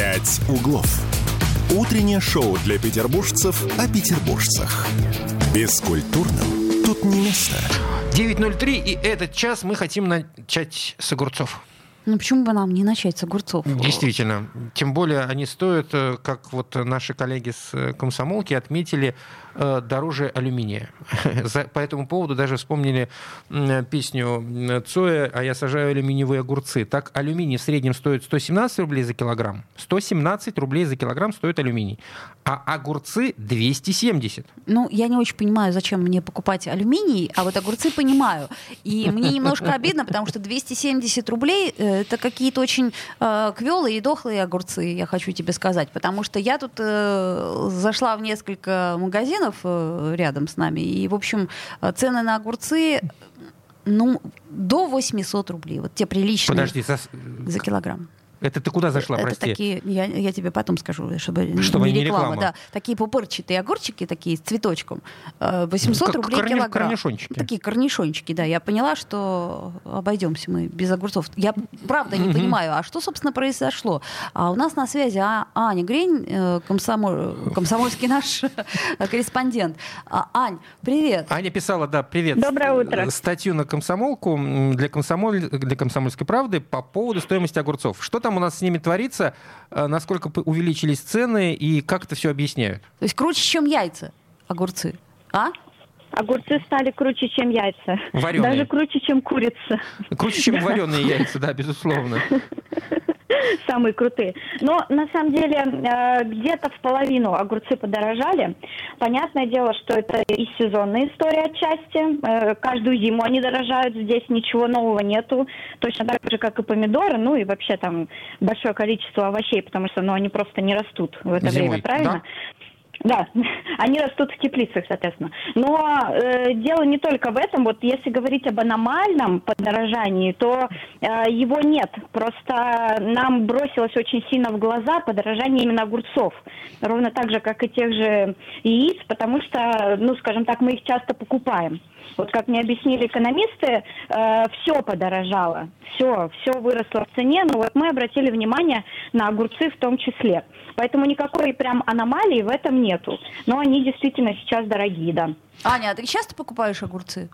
«Пять углов». Утреннее шоу для петербуржцев о петербуржцах. Бескультурным тут не место. 9.03, и этот час мы хотим начать с огурцов. Ну почему бы нам не начать с огурцов? Действительно. Тем более они стоят, э, как вот наши коллеги с э, комсомолки отметили, дороже алюминия. По этому поводу даже вспомнили песню Цоя «А я сажаю алюминиевые огурцы». Так алюминий в среднем стоит 117 рублей за килограмм. 117 рублей за килограмм стоит алюминий. А огурцы 270. Ну, я не очень понимаю, зачем мне покупать алюминий, а вот огурцы понимаю. И мне немножко обидно, потому что 270 рублей это какие-то очень э, квелые и дохлые огурцы, я хочу тебе сказать. Потому что я тут э, зашла в несколько магазинов э, рядом с нами, и, в общем, цены на огурцы ну, до 800 рублей. Вот те приличные. Подожди, за, за килограмм. Это ты куда зашла, это прости? такие, я, я тебе потом скажу, чтобы, чтобы не, не реклама, реклама. Да, такие пупырчатые огурчики, такие с цветочком, 800 как рублей корни, килограмм. Корнишончики. Такие корнишончики, да. Я поняла, что обойдемся мы без огурцов. Я правда не понимаю, а что, собственно, произошло? А у нас на связи а, Аня Грень, э, комсомоль, комсомольский наш корреспондент. А, Ань, привет. Аня писала, да, привет. Доброе утро. Статью на комсомолку для, комсомоль, для комсомольской правды по поводу стоимости огурцов. Что там у нас с ними творится? Э, насколько увеличились цены и как это все объясняют? То есть круче, чем яйца огурцы, а? Огурцы стали круче, чем яйца. Вареные. Даже круче, чем курица. Круче, чем вареные яйца, да, безусловно. Самые крутые. Но на самом деле э, где-то в половину огурцы подорожали. Понятное дело, что это и сезонная история отчасти. Э, каждую зиму они дорожают, здесь ничего нового нету. Точно так же, как и помидоры, ну и вообще там большое количество овощей, потому что ну, они просто не растут в это Зимой, время, правильно? да? Да, они растут в теплицах, соответственно. Но э, дело не только в этом. Вот если говорить об аномальном подорожании, то э, его нет. Просто нам бросилось очень сильно в глаза подорожание именно огурцов. Ровно так же, как и тех же яиц, потому что, ну, скажем так, мы их часто покупаем. Вот как мне объяснили экономисты, э, все подорожало, все, все выросло в цене, но вот мы обратили внимание на огурцы в том числе. Поэтому никакой прям аномалии в этом нету. Но они действительно сейчас дорогие, да. Аня, а ты часто покупаешь огурцы?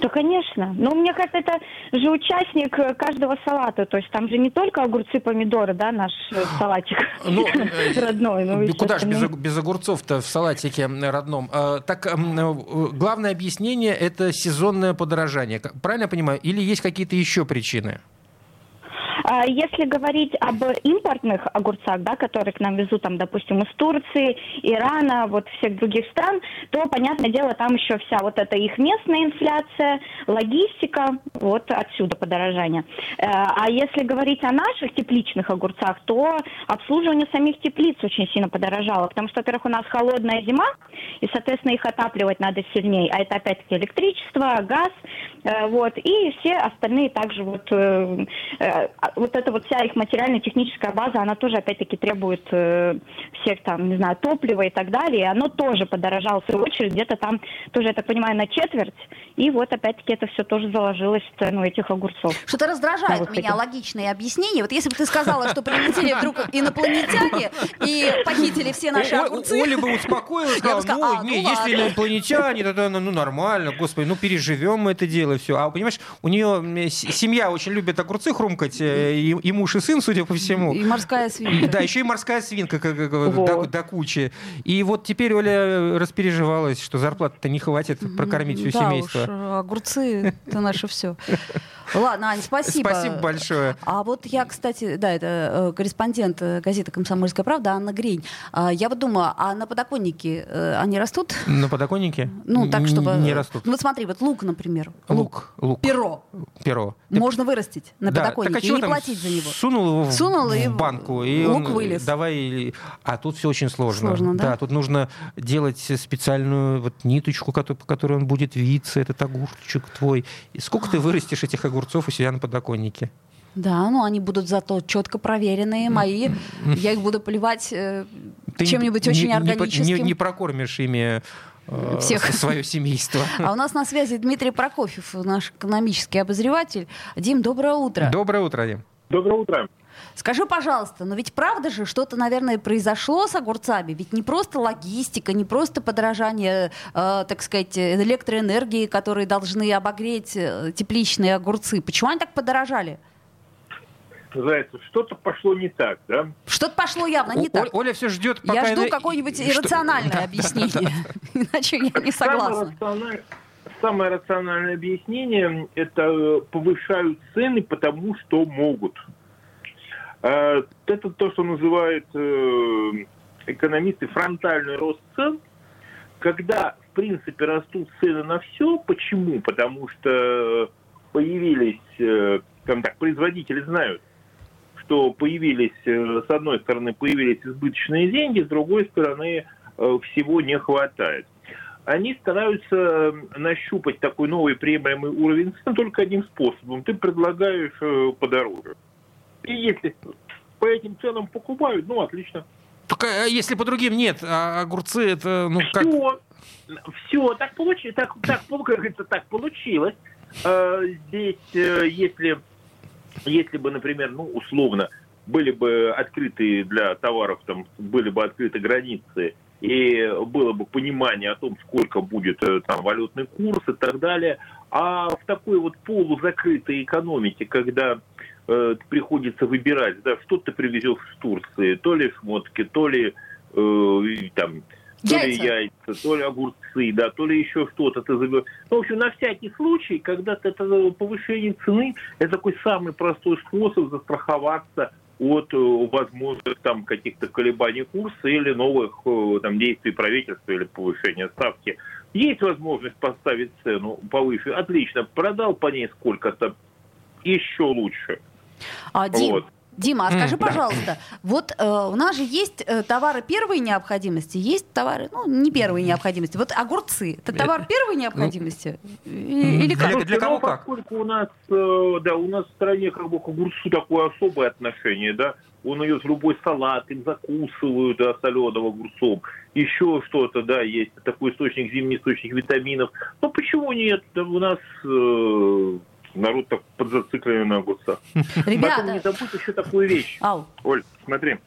Да, конечно. Но мне кажется, это же участник каждого салата. То есть там же не только огурцы, помидоры, да, наш э, салатик Ну, э, родной. Ну, Куда же без, без огурцов-то в салатике родном? Так, э, главное объяснение – это сезонное подорожание. Правильно я понимаю? Или есть какие-то еще причины? А Если говорить об импортных огурцах, да, которые к нам везут, там, допустим, из Турции, Ирана, вот всех других стран, то, понятное дело, там еще вся вот эта их местная инфляция, логистика, вот отсюда подорожание. Э, А если говорить о наших тепличных огурцах, то обслуживание самих теплиц очень сильно подорожало, потому что, во-первых, у нас холодная зима, и, соответственно, их отапливать надо сильнее, а это опять-таки электричество, газ, э, вот, и все остальные также вот, э, вот эта вот вся их материально-техническая база, она тоже опять-таки требует э, всех там, не знаю, топлива и так далее, и оно тоже подорожало в свою очередь, где-то там тоже, я так понимаю, на четверть, и вот опять-таки это все тоже заложилось в цену этих огурцов. Что-то раздражает меня логичные объяснения. Вот если бы ты сказала, что прилетели вдруг инопланетяне и похитили все наши огурцы. Оля бы успокоилась, сказала, ну, не, ну если инопланетяне, то, то, ну, нормально, господи, ну, переживем мы это дело, все. А, понимаешь, у нее семья очень любит огурцы хрумкать, э, и, и муж, и сын, судя по всему. И морская свинка. Да, еще и морская свинка как, как, до, Вот. до кучи. И вот теперь Оля распереживалась, что зарплаты-то не хватит прокормить все да семейство. уж, огурцы — это наше все. Ладно, Ань, спасибо. Спасибо большое. А вот я, кстати, да, это э, корреспондент э, газеты «Комсомольская правда» Анна Грень. А, Я вот думаю, а на подоконнике э, они растут? На подоконнике Ну, так, чтобы... Не растут. Ну, вот смотри, вот лук, например. Лук, лук. Перо. Перо. Можно вырастить на Да, подоконнике так а и не там? платить за него. Сунул его в- Сунул в, и банку, и лук он, вылез. Давай, а тут все очень сложно. Сложно, да? тут нужно делать специальную вот ниточку, по которой он будет виться, этот огурчик твой. И сколько ты вырастешь этих огурцов у себя на подоконнике? Да, ну они будут зато четко проверенные, мои. Я их буду поливать э, чем-нибудь очень не органическим. Не, не прокормишь ими э, Всех. свое семейство. А у нас на связи Дмитрий Прокофьев, наш экономический обозреватель. Дим, доброе утро. Доброе утро, Дим. Доброе утро. Скажи, пожалуйста, но ведь правда же что-то, наверное, произошло с огурцами? Ведь не просто логистика, не просто подорожание, э, так сказать, электроэнергии, которые должны обогреть э, тепличные огурцы. Почему они так подорожали? Зайцев, что-то пошло не так, да? Что-то пошло явно не О- так. Оля все ждет, пока... Я жду она- какое-нибудь Что- иррациональное объяснение. Иначе я не согласна. Самое рациональное объяснение – это э, повышают цены, потому что могут. Э, Это то, что называют э, экономисты фронтальный рост цен, когда, в принципе, растут цены на все. Почему? Потому что появились, э, скажем так, производители знают, что появились, э, с одной стороны, появились избыточные деньги, с другой стороны, э, всего не хватает. Они стараются э, нащупать такой новый приемлемый уровень цен только одним способом. Ты предлагаешь э, подороже. И если по этим ценам покупают, ну, отлично. Только э, если по другим нет, а огурцы это, ну, как... Все, все, так получилось, так, так, как говорится, так получилось. Э, Здесь, э, если, если бы, например, ну, условно, были бы открыты для товаров, там, были бы открыты границы, и было бы понимание о том, сколько будет э, там валютный курс и так далее. А в такой вот полузакрытой экономике, когда э, приходится выбирать, да, что ты привезешь с Турции, то ли шмотки, то ли э, там то ли Яйца. яйца, то ли огурцы, да, то ли еще что-то ты заберешь. Ну, в общем, на всякий случай, когда это повышение цены, это такой самый простой способ застраховаться от э, возможных там каких-то колебаний курса или новых э, там действий правительства или повышения ставки. Есть возможность поставить цену повыше, отлично, продал по ней сколько-то, еще лучше. А, Дим, Вот. Дима, а скажи, да. пожалуйста, вот э, у нас же есть э, товары первой необходимости, есть товары, ну, не первой необходимости. Вот огурцы, это товар первой необходимости? И- Или как? Для- для кого ну, как? Поскольку у нас, э, да, у нас в стране как бы к огурцу такое особое отношение, да, он идет в любой салат, им закусывают, да, соленым огурцом, еще что-то, да, есть такой источник, зимний источник витаминов. Ну, почему нет? Да, у нас э, народ так подзацикленный на огурцах. Потом не Ребята, забудь еще такую вещь. ау, Оль, смотри.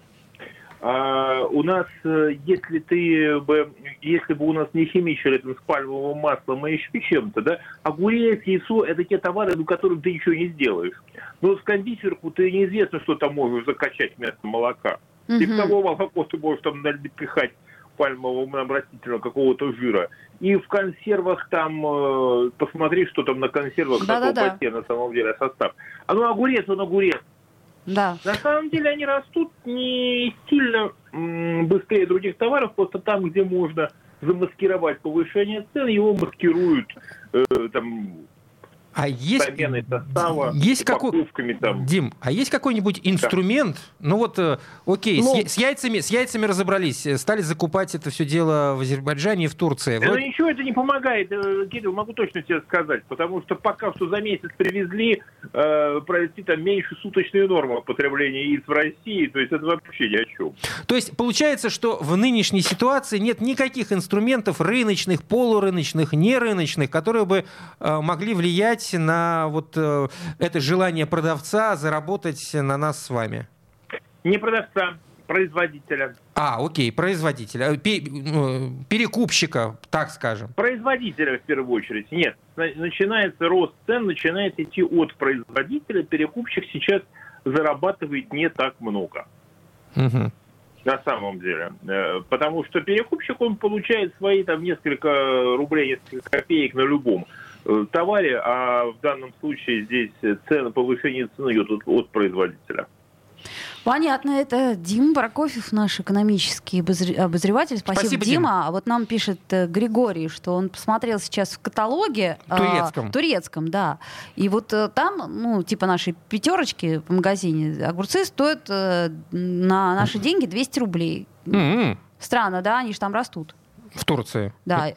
А, у нас, э, если ты бы, если бы у нас не химичили там с пальмовым маслом и еще чем-то, да, огурец, яйцо, это те товары, на которых ты ничего не сделаешь. Но в кондитерку ты неизвестно, что там можешь закачать вместо молока. И в мгм. того молоко ты можешь там напихать пальмового там, растительного какого-то жира. И в консервах там, э, посмотри, что там на консервах, Да-да-да. на колбасе на самом деле состав. А ну огурец, он огурец. да. На самом деле они растут не сильно быстрее других товаров, просто там, где можно замаскировать повышение цен, его маскируют э, там А есть... заменой состава, Есть какой... там. Дим, а есть какой-нибудь инструмент? Ну вот, э, окей, с, Ну. я- с яйцами, с яйцами разобрались, э, стали закупать это все дело в Азербайджане и в Турции. Вроде- ничего это не помогает, э, Кирилл, могу точно тебе сказать, потому что пока что за месяц привезли э, провести там меньше суточные нормы потребления яиц в России, то есть это вообще ни о чем. То есть получается, что в нынешней ситуации нет никаких инструментов рыночных, полурыночных, нерыночных, которые бы э, могли влиять на вот э, это желание продавца заработать на нас с вами. Не продавца, производителя. А, окей, производителя, э, перекупщика, так скажем. Производителя в первую очередь. Нет, На- начинается рост цен, начинает идти от производителя. Перекупщик сейчас зарабатывает не так много. Мгм. На самом деле. Э, Потому что перекупщик, он получает свои там несколько рублей, несколько копеек на любом товаре, а в данном случае здесь цена, повышение цены идет от, от производителя. Понятно, это Дима Прокофьев, наш экономический обозре- обозреватель. Спасибо, Спасибо, Дима. А вот нам пишет э, Григорий, что он посмотрел сейчас в каталоге. а, Турецком. турецком, да. И вот э, там, ну, типа нашей пятерочки в магазине, огурцы стоят э, на наши деньги 200 рублей. М-м. Странно, да? Они же там растут. В Турции. Да.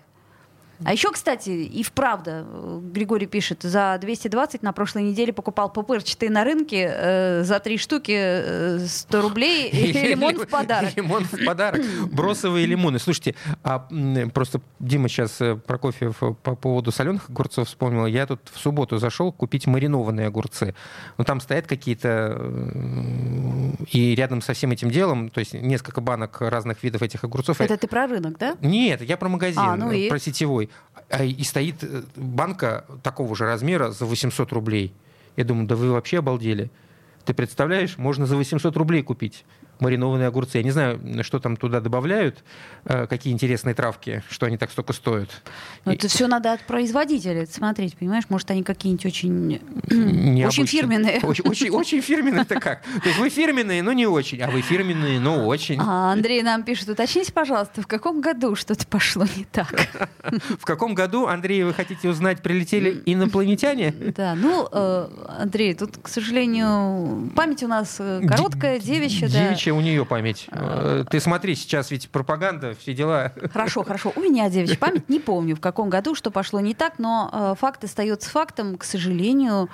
А еще, кстати, и вправду, э, Григорий пишет, за 220 на прошлой неделе покупал пупырчатые на рынке э, за три штуки э, 100 рублей и лимон в подарок. Лимон в подарок. Бросовые лимоны. Слушайте, а просто Дима сейчас э, Прокофьев э, по поводу соленых огурцов вспомнил. Я тут в субботу зашел купить маринованные огурцы. Ну, там стоят какие-то... э, И рядом со всем этим делом, то есть несколько банок разных видов этих огурцов. Это ты про рынок, да? Нет, я про магазин, А, ну и? про сетевой. А, И стоит э, банка такого же размера за 800 рублей. Я думаю, да вы вообще обалдели. Ты представляешь, можно за 800 рублей купить маринованные огурцы. Я не знаю, что там туда добавляют, э, какие интересные травки, что они так столько стоят. Но И- это все надо от производителя смотреть, понимаешь? Может, они какие-нибудь очень, необычные. очень фирменные. Очень, очень, очень фирменные-то как? То есть вы фирменные, но не очень, а вы фирменные, но очень. А Андрей нам пишет, уточните, пожалуйста, в каком году что-то пошло не так? В каком году, Андрей, вы хотите узнать, прилетели инопланетяне? Да, ну, э, Андрей, тут, к сожалению, память у нас э, короткая, девичья, да. Девичья у нее память. Э, Ты смотри, сейчас ведь пропаганда, все дела. Хорошо, хорошо. У меня девичья память. Не помню, в каком году что пошло не так, но э, факт остается фактом. К сожалению,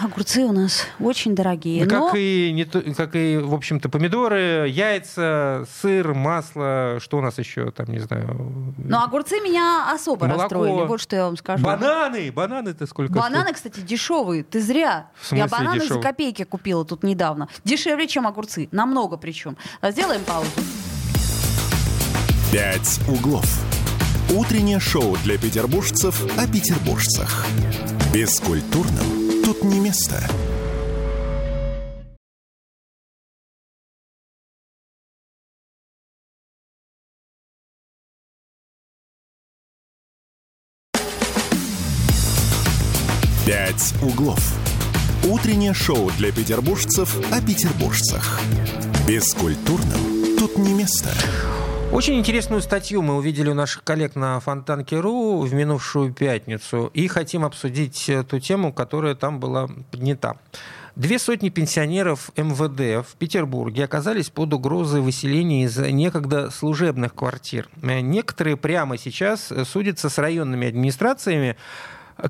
огурцы у нас очень дорогие. Да но... Как и, не как и, в общем-то, помидоры, яйца, сыр, масло, что у нас еще там, не знаю. Но огурцы меня особо Молоко. расстроили. Вот что я вам скажу. Бананы! Бананы-то сколько Бананы, стоят? кстати, дешевые. Ты зря. В смысле я бананы дешевые? за копейки купила тут недавно. Дешевле, чем огурцы. Намного причем. Сделаем паузу. «Пять углов». Утреннее шоу для петербуржцев о петербуржцах. Бескультурным тут не место. «Пять углов». Утреннее шоу для петербуржцев о петербуржцах. Бескультурным тут не место. Очень интересную статью мы увидели у наших коллег на Фонтанке.ру в минувшую пятницу и хотим обсудить э, ту тему, которая там была поднята. Две сотни пенсионеров МВД в Петербурге оказались под угрозой выселения из некогда служебных квартир. Э, Некоторые прямо сейчас э, судятся с районными администрациями,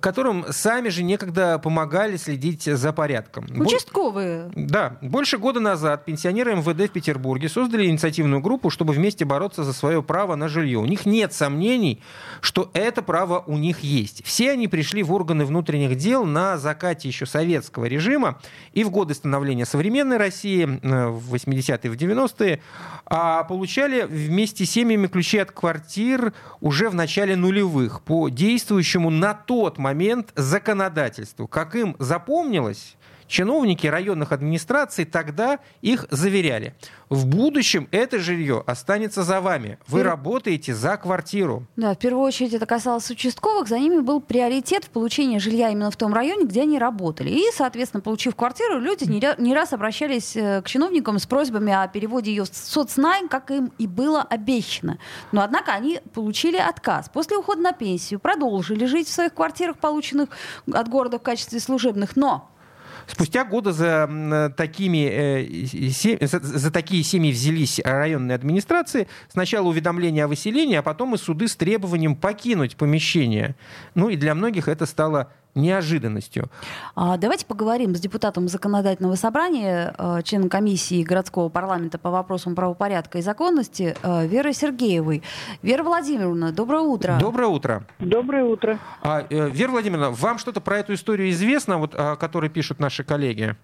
которым сами же некогда помогали следить за порядком. Участковые. да, больше года назад пенсионеры МВД в Петербурге создали инициативную группу, чтобы вместе бороться за свое право на жилье. У них нет сомнений, что это право у них есть. Все они пришли в органы внутренних дел на закате еще советского режима и в годы становления современной России э, в 80-е, в 90-е, а получали вместе с семьями ключи от квартир уже в начале нулевых по действующему на тот момент законодательству. Как им запомнилось, чиновники районных администраций тогда их заверяли. В будущем это жилье останется за вами. Вы работаете за квартиру. Да, в первую очередь это касалось участковых. За ними был приоритет в получении жилья именно в том районе, где они работали. И, соответственно, получив квартиру, люди не раз обращались э, к чиновникам с просьбами о переводе ее в соцнайм, как им и было обещано. Но, однако, они получили отказ. После ухода на пенсию продолжили жить в своих квартирах, полученных от города в качестве служебных. Но Спустя года за такими, э, за, такие семьи взялись районные администрации. Сначала уведомление о выселении, а потом и суды с требованием покинуть помещение. Ну и для многих это стало неожиданностью. А, Давайте поговорим с депутатом законодательного собрания, э, членом комиссии городского парламента по вопросам правопорядка и законности э, Верой Сергеевой. Вера Владимировна, доброе утро. Доброе утро. Доброе утро. А, э, Вера Владимировна, вам что-то про эту историю известно, вот, о которой пишут наши коллеги?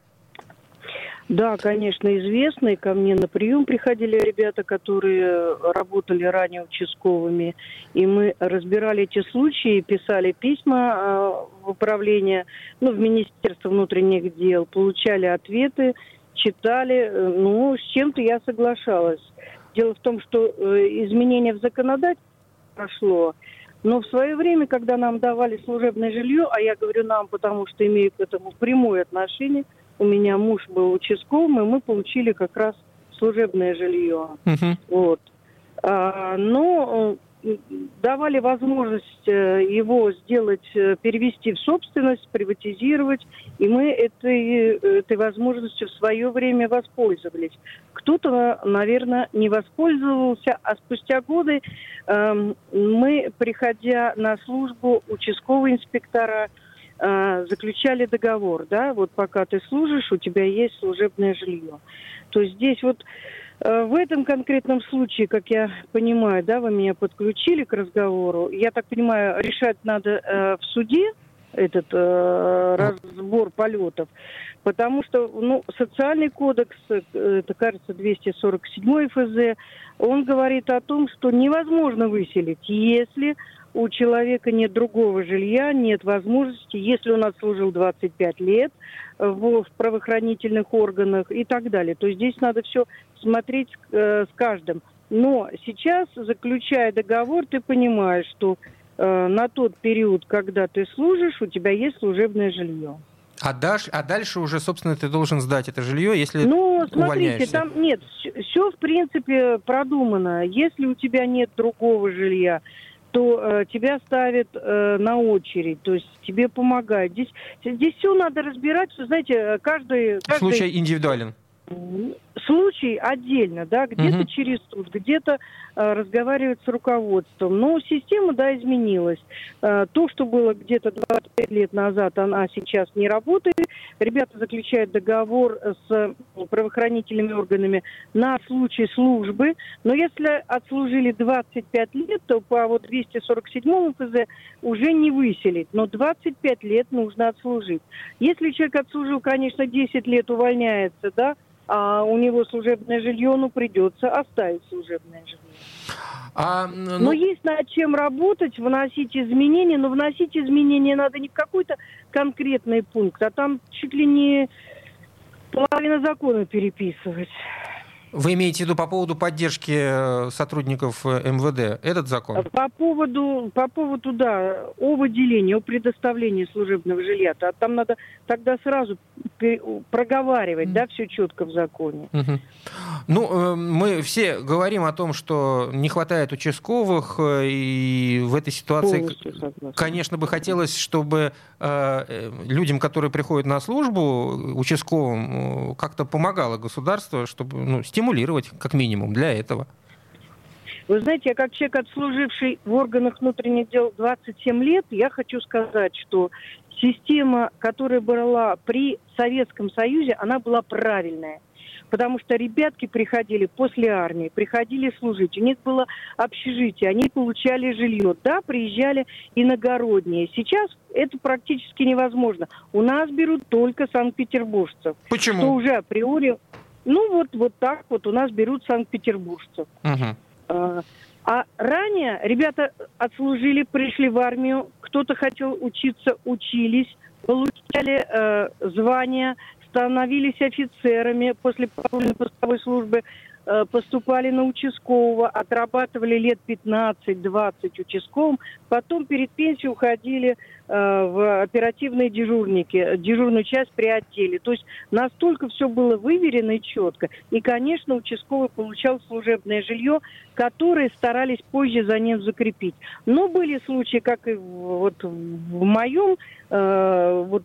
Да, конечно, известно. И ко мне на прием приходили ребята, которые работали ранее участковыми. И мы разбирали эти случаи, писали письма э, в управление, ну, в Министерство внутренних дел, получали ответы, читали. Э, Ну, с чем-то я соглашалась. Дело в том, что э, изменение в законодательстве прошло. Но в свое время, когда нам давали служебное жилье, а я говорю нам, потому что имею к этому прямое отношение, у меня муж был участковым, и мы получили как раз служебное жилье. Мгм. Вот. А, но э, давали возможность э, его сделать, э, перевести в собственность, приватизировать, и мы этой, этой возможностью в свое время воспользовались. Кто-то, наверное, не воспользовался, а спустя годы э, мы, приходя на службу, участковые инспектора э, заключали договор, да, вот пока ты служишь, у тебя есть служебное жилье. То здесь вот Э, в этом конкретном случае, как я понимаю, да, вы меня подключили к разговору. Я так понимаю, решать надо э, в суде этот э, разбор полетов, потому что ну, социальный кодекс, это кажется 247 ФЗ, он говорит о том, что невозможно выселить, если у человека нет другого жилья, нет возможности, если он отслужил 25 лет в, в правоохранительных органах и так далее. То есть здесь надо все смотреть э, с каждым. Но сейчас, заключая договор, ты понимаешь, что э, на тот период, когда ты служишь, у тебя есть служебное жилье. А, дашь, а дальше уже, собственно, ты должен сдать это жилье, если Ну, смотрите, там нет, все в принципе продумано. Если у тебя нет другого жилья, то э, тебя ставят э, на очередь, то есть тебе помогают. Здесь, здесь все надо разбирать, знаете, каждый... каждый... Случай индивидуален случай отдельно, да, где-то угу. через суд, где-то э, разговаривать с руководством. Но система, да, изменилась. Э, то, что было где-то 25 лет назад, она сейчас не работает. Ребята заключают договор с правоохранительными органами на случай службы. Но если отслужили 25 лет, то по вот 247 ФЗ уже не выселить. Но 25 лет нужно отслужить. Если человек отслужил, конечно, 10 лет увольняется, да, а у него служебное жилье, ну, придется оставить служебное жилье. А, ну... Но есть над чем работать, вносить изменения, но вносить изменения надо не в какой-то конкретный пункт, а там чуть ли не половина закона переписывать. Вы имеете в виду по поводу поддержки э, сотрудников э, МВД этот закон? По поводу, по поводу да, о выделении, о предоставлении служебного жилья. Там надо тогда сразу проговаривать, да, все четко в законе. Угу. Ну, э, мы все говорим о том, что не хватает участковых, и в этой ситуации, конечно, бы хотелось, чтобы людям, которые приходят на службу, участковым, как-то помогало государство, чтобы ну, стимулировать, как минимум, для этого. Вы знаете, я как человек, отслуживший в органах внутренних дел 27 лет, я хочу сказать, что система, которая была при Советском Союзе, она была правильная. Потому что ребятки приходили после армии, приходили служить. У них было общежитие, они получали жилье. Да, приезжали иногородние. Сейчас это практически невозможно. У нас берут только санкт-петербуржцев. Почему? Что уже априори ну вот, вот так вот у нас берут санкт-петербуржцев. Угу. А, а ранее ребята отслужили, пришли в армию, кто-то хотел учиться, учились, получали э, звания, становились офицерами после постовой службы, Э, поступали на участкового, отрабатывали лет 15-20 участковым, потом перед пенсией уходили э, в оперативные дежурники, дежурную часть при отделе. То есть настолько все было выверено и четко. И, конечно, участковый получал служебное жилье, которое старались позже за ним закрепить. Но были случаи, как и вот в моем, э, вот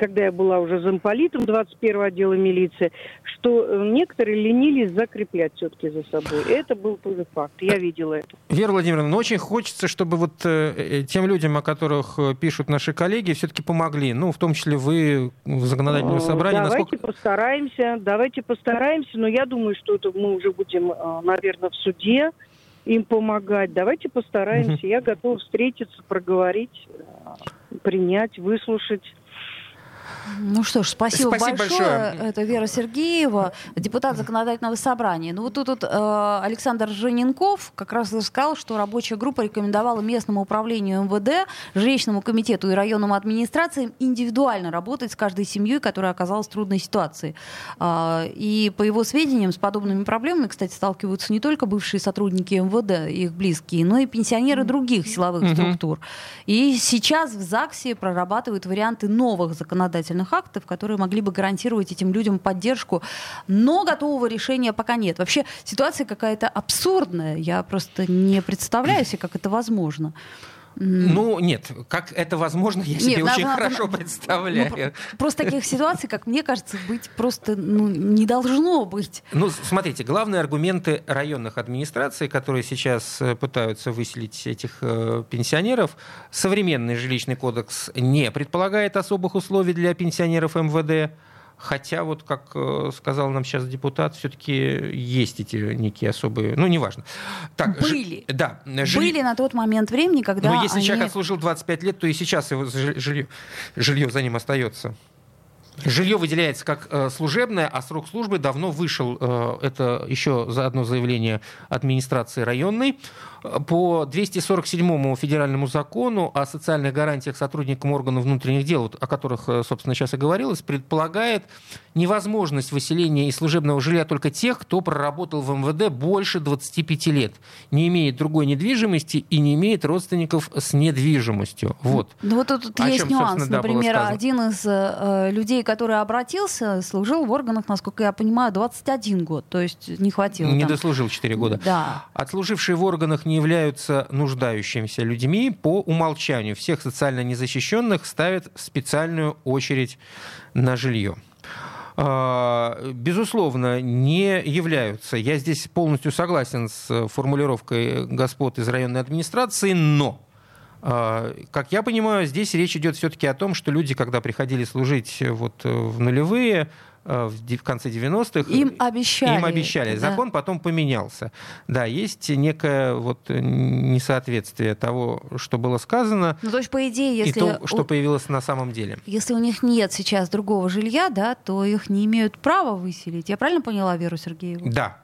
когда я была уже замполитом 21 отдела милиции, что э, некоторые ленились закреплять все-таки за собой. Это был тоже факт. Я видела это. Вера Владимировна, ну очень хочется, чтобы вот э, э тем людям, о которых пишут наши коллеги, все-таки помогли. Ну, в том числе вы в законодательном собрании. Давайте насколько... постараемся, давайте постараемся, но я думаю, что это мы уже будем, наверное, в суде им помогать. Давайте постараемся. Угу. Я готова встретиться, проговорить, принять, выслушать. Ну что ж, спасибо, спасибо большое. большое. Это Вера Сергеева, депутат законодательного собрания. Ну вот тут вот, э, Александр Жененков как раз сказал, что рабочая группа рекомендовала местному управлению МВД, жилищному комитету и районным администрациям индивидуально работать с каждой семьей, которая оказалась в трудной ситуации. Э, и по его сведениям, с подобными проблемами, кстати, сталкиваются не только бывшие сотрудники МВД и их близкие, но и пенсионеры других силовых mm-hmm. структур. И сейчас в ЗАГСе прорабатывают варианты новых законодательных законодательных актов, которые могли бы гарантировать этим людям поддержку, но готового решения пока нет. Вообще ситуация какая-то абсурдная. Я просто не представляю себе, как это возможно. Ну, нет, как это возможно, я себе Нет, очень на- на- хорошо на- представляю. Ну, про- просто таких ситуаций, как мне кажется, быть просто ну, не должно быть. Ну, смотрите, главные аргументы районных администраций, которые сейчас э, пытаются выселить этих э, пенсионеров, современный жилищный кодекс не предполагает особых условий для пенсионеров МВД. Хотя, вот как э, сказал нам сейчас депутат, все-таки есть эти некие особые... Ну, неважно. Так, Были. да. жили- Были на тот момент времени, когда Но если они... человек отслужил 25 лет, то и сейчас его жи- жилье, жилье за ним остается. Жилье выделяется как э, служебное, а срок службы давно вышел. Э, это еще за одно заявление администрации районной. Э, По 247 федеральному закону о социальных гарантиях сотрудникам органов внутренних дел, о которых, э, собственно, сейчас и говорилось, предполагает невозможность выселения из служебного жилья только тех, кто проработал в МВД больше 25 лет, не имеет другой недвижимости и не имеет родственников с недвижимостью. Вот. Ну вот тут О есть чем, нюанс. да, Например, один из э, людей, который обратился, служил в органах, насколько я понимаю, 21 год. То есть не хватило. Не там. дослужил 4 года. Да. Отслужившие в органах не являются нуждающимися людьми по умолчанию. Всех социально незащищенных ставят в специальную очередь на жилье. А, Безусловно, не являются. Я здесь полностью согласен с формулировкой господ из районной администрации, но а, как я понимаю, здесь речь идет все-таки о том, что люди, когда приходили служить вот в нулевые, в де- в конце 90-х, Им обещали. им обещали. да. Закон потом поменялся. Да, есть некое вот э, несоответствие того, что было сказано, Ну, то есть, по идее, и если, то, что у, появилось на самом деле. если у них нет сейчас другого жилья, да, то их не имеют права выселить. Я правильно поняла Веру Сергееву? Да.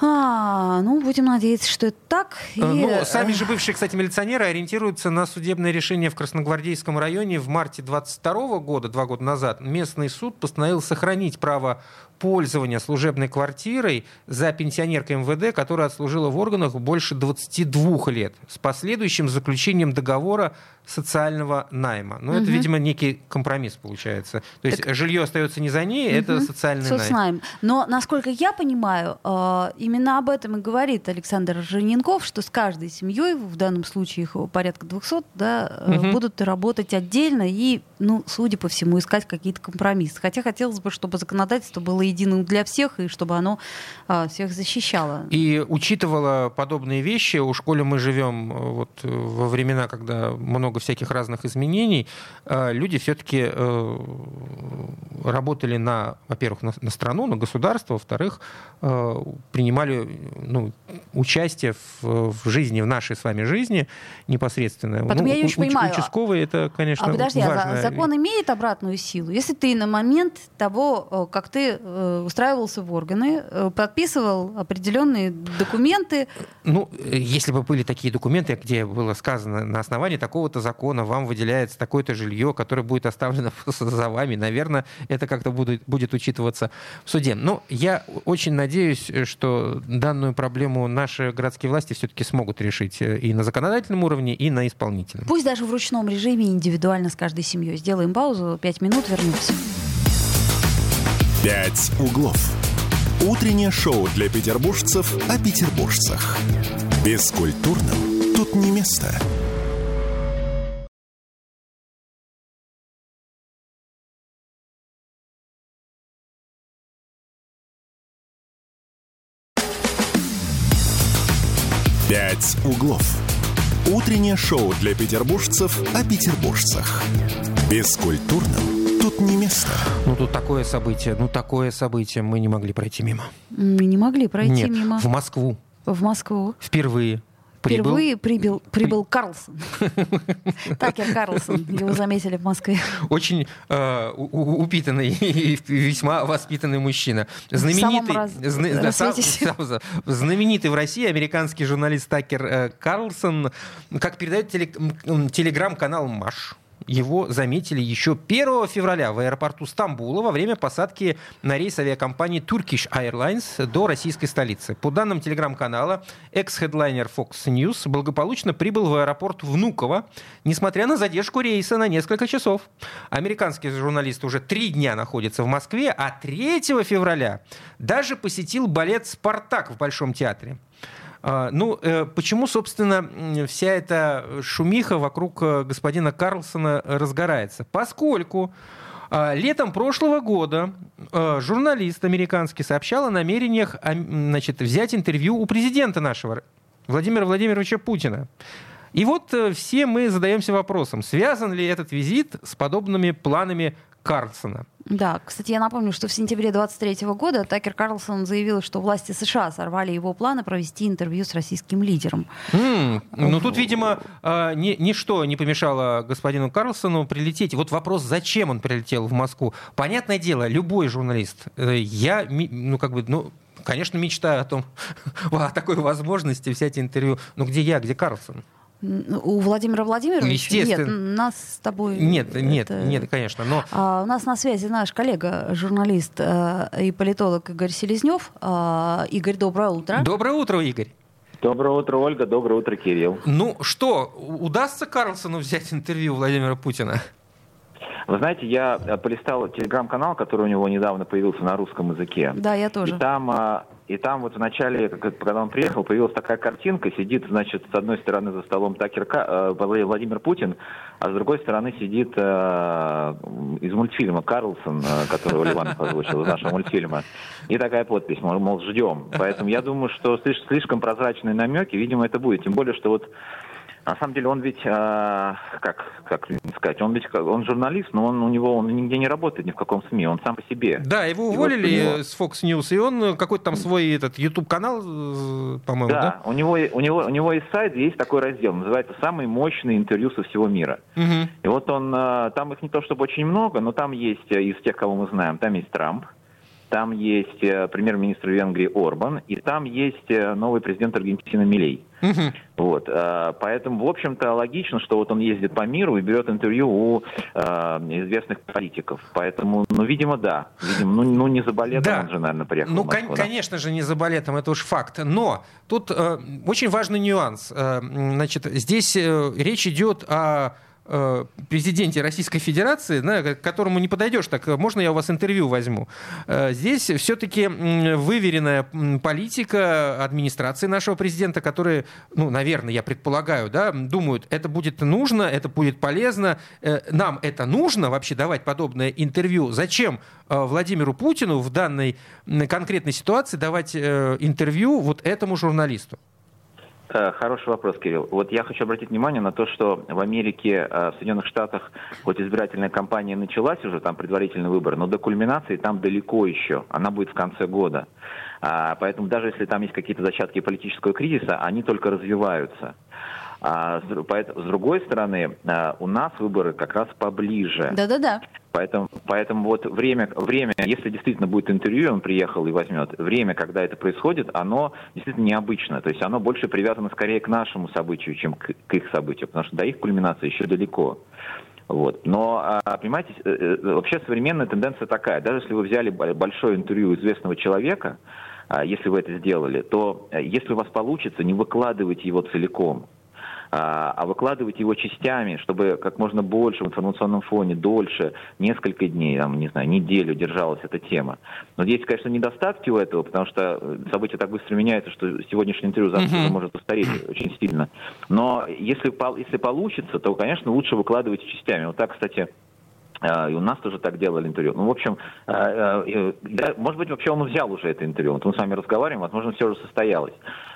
А, ну, будем надеяться, что это так. И, Э, Ну, э, сами же бывшие, кстати, милиционеры ориентируются на судебное решение в Красногвардейском районе в марте 22 года, два года назад. Местный суд постановил сохранить право пользования служебной квартирой за пенсионеркой МВД, которая отслужила в органах больше 22 лет, с последующим заключением договора социального найма. Но это, Мгм. видимо, некий компромисс получается. То есть жилье остается не за ней, это Мгм. социальный найм. соцнайм. Но, насколько я понимаю, э, именно об этом и говорит Александр Жененков, что с каждой семьей, в данном случае их порядка 200, да, Мгм. будут работать отдельно и, ну, судя по всему, искать какие-то компромиссы. Хотя хотелось бы, чтобы законодательство было единым для всех и чтобы оно э, всех защищало. И учитывала подобные вещи, у школе мы живем э, вот э, во времена, когда много всяких разных изменений, э, люди все-таки работали на, во-первых, на, на страну, на государство, во-вторых, э, принимали ну, участие в, в жизни, в нашей с вами жизни непосредственно. Потом Ну, я не уч- понимаю, Участковые это, конечно, А подожди, а за- важная закон имеет обратную силу? Если ты на момент того, э, как ты э, устраивался в органы, э, подписывал определенные документы, Ну, э, если бы были такие документы, где было сказано, на основании такого-то закона вам выделяется такое-то жилье, которое будет оставлено за вами, наверное, это как-то будет, будет учитываться в суде. Но я очень надеюсь, что данную проблему наши городские власти все-таки смогут решить э, и на законодательном уровне, и на исполнительном. пусть даже в ручном режиме, индивидуально с каждой семьей. Сделаем паузу, пять минут, вернемся. «Пять углов». Утреннее шоу для петербуржцев о петербуржцах. Бескультурным тут не место. «Пять углов». Утреннее шоу для петербуржцев о петербуржцах. Бескультурным тут не место. Ну, тут такое событие, ну, такое событие мы не могли пройти мимо. Мы не могли пройти Нет, мимо. в Москву В Москву. впервые прибыл Впервые прибыл, прибыл Карлсон. Такер Карлсон. Его заметили в Москве. очень э, упитанный и весьма воспитанный мужчина. самом раз- зна- да, сам- сам- знаменитый в России американский журналист Такер э, Карлсон, как передает теле- телеграм-канал Маш. Его заметили еще 1 февраля в аэропорту Стамбула во время посадки на рейс авиакомпании Turkish Airlines до российской столицы. По данным телеграм-канала, экс-хедлайнер Fox News благополучно прибыл в аэропорт Внуково, несмотря на задержку рейса на несколько часов. Американский журналист уже три дня находится в Москве, а 3 февраля даже посетил балет «Спартак» в Большом театре. А, ну, э, почему, собственно, вся эта шумиха вокруг э, господина Карлсона разгорается? Поскольку а, Летом прошлого года э, журналист американский сообщал о намерениях значит, взять интервью у президента нашего, Владимира Владимировича Путина. И вот все мы задаемся вопросом, связан ли этот визит с подобными планами Карлсона. Да, кстати, я напомню, что в сентябре 23 года Такер Карлсон заявил, что власти США сорвали его планы провести интервью с российским лидером. Mm, ну тут, видимо, а, ни, ничто не помешало господину Карлсону прилететь. Вот вопрос, зачем он прилетел в Москву. Понятное дело, любой журналист, э, я, ну как бы, ну, конечно, мечтаю о том, о такой возможности взять интервью. Но где я, где Карлсон? У Владимира Владимировича? Нет, нас с тобой... Нет, нет, это... нет, конечно, но... А, у нас на связи наш коллега, журналист а, и политолог Игорь Селезнев. А, Игорь, доброе утро. Доброе утро, Игорь. Доброе утро, Ольга. Доброе утро, Кирилл. Ну что, удастся Карлсону взять интервью Владимира Путина? Вы знаете, я э, полистал телеграм-канал, который у него недавно появился на русском языке. Да, я тоже. И там, а, и там вот в начале, когда он приехал, появилась такая картинка. Сидит, значит, с одной стороны за столом Такер э, Владимир Путин, а с другой стороны сидит э, из мультфильма Карлсон, которого Ливанов озвучил, из нашего мультфильма. И такая подпись, мол, мол, ждем. Поэтому я думаю, что слишком прозрачные намеки, видимо, это будет. Тем более, что вот на самом деле он ведь, э, как, как сказать, он ведь он журналист, но он у него он нигде не работает ни в каком СМИ, он сам по себе. Да, его уволили и вот него... с Fox News, и он какой-то там свой этот YouTube канал, э, по-моему, да? Да, у него у него у него есть сайт, есть такой раздел, называется "Самые мощные интервью со всего мира". Угу. И вот он э, там их не то чтобы очень много, но там есть из тех, кого мы знаем, там есть Трамп, там есть э, премьер-министр Венгрии Орбан, и там есть э, новый президент Аргентины Милей. Угу. Вот, э, поэтому, в общем-то, логично, что вот он ездит по миру и берет интервью у э, известных политиков. Поэтому, ну, видимо, да. Видимо, ну, ну не за балетом да. он же, наверное, приехал Ну, Москву, кон- да? конечно же, не за балетом, это уж факт. Но тут э, очень важный нюанс. Э, значит, здесь э, речь идет о президенте Российской Федерации, да, к которому не подойдешь так, можно я у вас интервью возьму? Э, здесь все-таки выверенная политика администрации нашего президента, которые, ну, наверное, я предполагаю, да, думают, это будет нужно, это будет полезно, э, нам это нужно вообще давать подобное интервью. Зачем Владимиру Путину в данной конкретной ситуации давать интервью вот этому журналисту? Э, хороший вопрос, Кирилл. Вот я хочу обратить внимание на то, что в Америке, э, в Соединенных Штатах, хоть избирательная кампания началась уже, там предварительный выбор, но до кульминации там далеко еще. Она будет в конце года. А, поэтому даже если там есть какие-то зачатки политического кризиса, они только развиваются. А с другой стороны, а, у нас выборы как раз поближе. Да-да-да. Поэтому, поэтому вот время, время, если действительно будет интервью, он приехал и возьмет, время, когда это происходит, оно действительно необычно. То есть оно больше привязано скорее к нашему событию, чем к, к их событию, потому что до их кульминации еще далеко. Вот. Но, а, понимаете, э, э, вообще современная тенденция такая. Даже если вы взяли большое интервью известного человека, а, если вы это сделали, то э, если у вас получится, не выкладывайте его целиком. А, а выкладывать его частями, чтобы как можно больше в информационном фоне, дольше, несколько дней, там, не знаю, неделю держалась эта тема. Но есть, конечно, недостатки у этого, потому что э, события так быстро меняются, что сегодняшнее интервью завтра uh-huh. может устареть очень сильно. Но если, если получится, то, конечно, лучше выкладывать частями. Вот так, кстати, и у нас тоже так делали интервью. Ну, в общем, а, да, может быть, вообще он взял уже это интервью. Вот мы с вами разговариваем, возможно, все уже состоялось.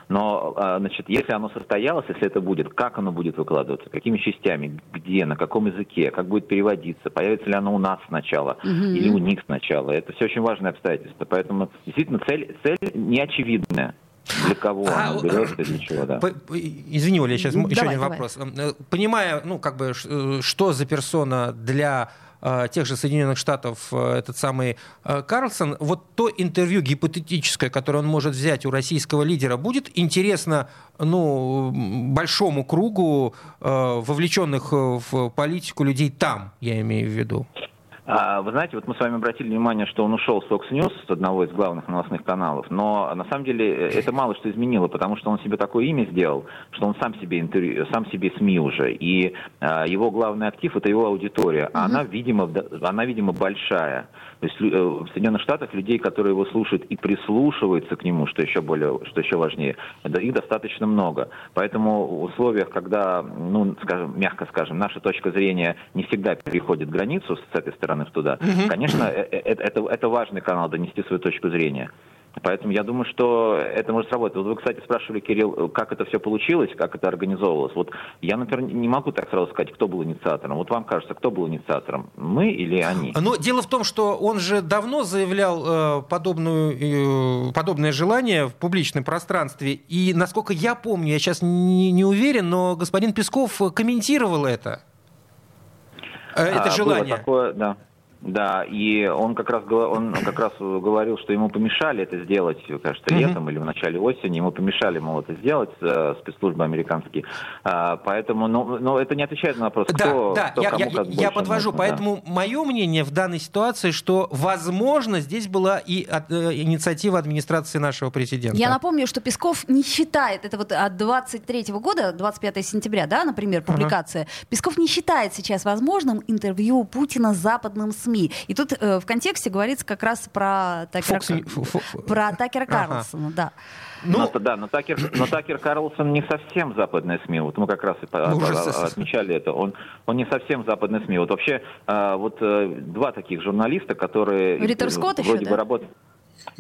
Но, значит, если оно состоялось, если это будет, как оно будет выкладываться, какими частями, где, на каком языке, как будет переводиться, появится ли оно у нас сначала угу. или у них сначала. Это все очень важное обстоятельство. Поэтому, действительно, цель, цель неочевидная. Для кого а, она берется, для чего, да. Извини, Оля, сейчас давай, еще один давай. вопрос. Э, понимая, ну, как бы, э, что за персона для э, тех же Соединенных Штатов э, этот самый э, Карлсон, вот то интервью гипотетическое, которое он может взять у российского лидера, будет интересно ну, большому кругу э, вовлеченных в политику людей там, я имею в виду? А, вы знаете, вот мы с вами обратили внимание, что он ушел с Fox News, с одного из главных новостных каналов, но на самом деле э, это мало что изменило, потому что он себе такое имя сделал, что он сам себе интервью, сам себе СМИ уже, и а, его главный актив это его аудитория, а она, видимо, она, видимо, большая. То есть э, в Соединенных Штатах людей, которые его слушают и прислушиваются к нему, что еще более, что еще важнее, их достаточно много. Поэтому в условиях, когда, ну, скажем, мягко скажем, наша точка зрения не всегда переходит границу с этой стороны в туда, угу. конечно, это, это, это важный канал донести свою точку зрения. Поэтому я думаю, что это может сработать. Вот вы, кстати, спрашивали, Кирилл, как это все получилось, как это организовывалось. Вот я, например, не могу так сразу сказать, кто был инициатором. Вот вам кажется, кто был инициатором? Мы или они? Но дело в том, что он же давно заявлял э, подобную, э, подобное желание в публичном пространстве. И, насколько я помню, я сейчас не, не уверен, но господин Песков комментировал это. Э, это а, желание. Было такое, да. Да, и он как раз он как раз говорил, что ему помешали это сделать, кажется, летом mm-hmm. или в начале осени, ему помешали, мол, это сделать э, спецслужбы американские. А, поэтому, но, ну, но это не отвечает на вопрос, да, кто, да, кто я, кому я, как я подвожу, нужно, поэтому да. мое мнение в данной ситуации, что, возможно, здесь была и от, э, инициатива администрации нашего президента. Я напомню, что Песков не считает, это вот от 23 года, 25 сентября, да, например, публикация, ага. Песков не считает сейчас возможным интервью Путина с западным СМИ СМИ. И тут э, в контексте говорится как раз про Такера, Фокс... про Такера Карлсона, ага. да. Ну, но, да, но Такер, но Такер Карлсон не совсем западная СМИ. Вот мы как раз и ну, отмечали это. Он, он не совсем западная СМИ. Вот вообще э, вот э, два таких журналиста, которые Риттер Скотт вроде еще, бы да? работают.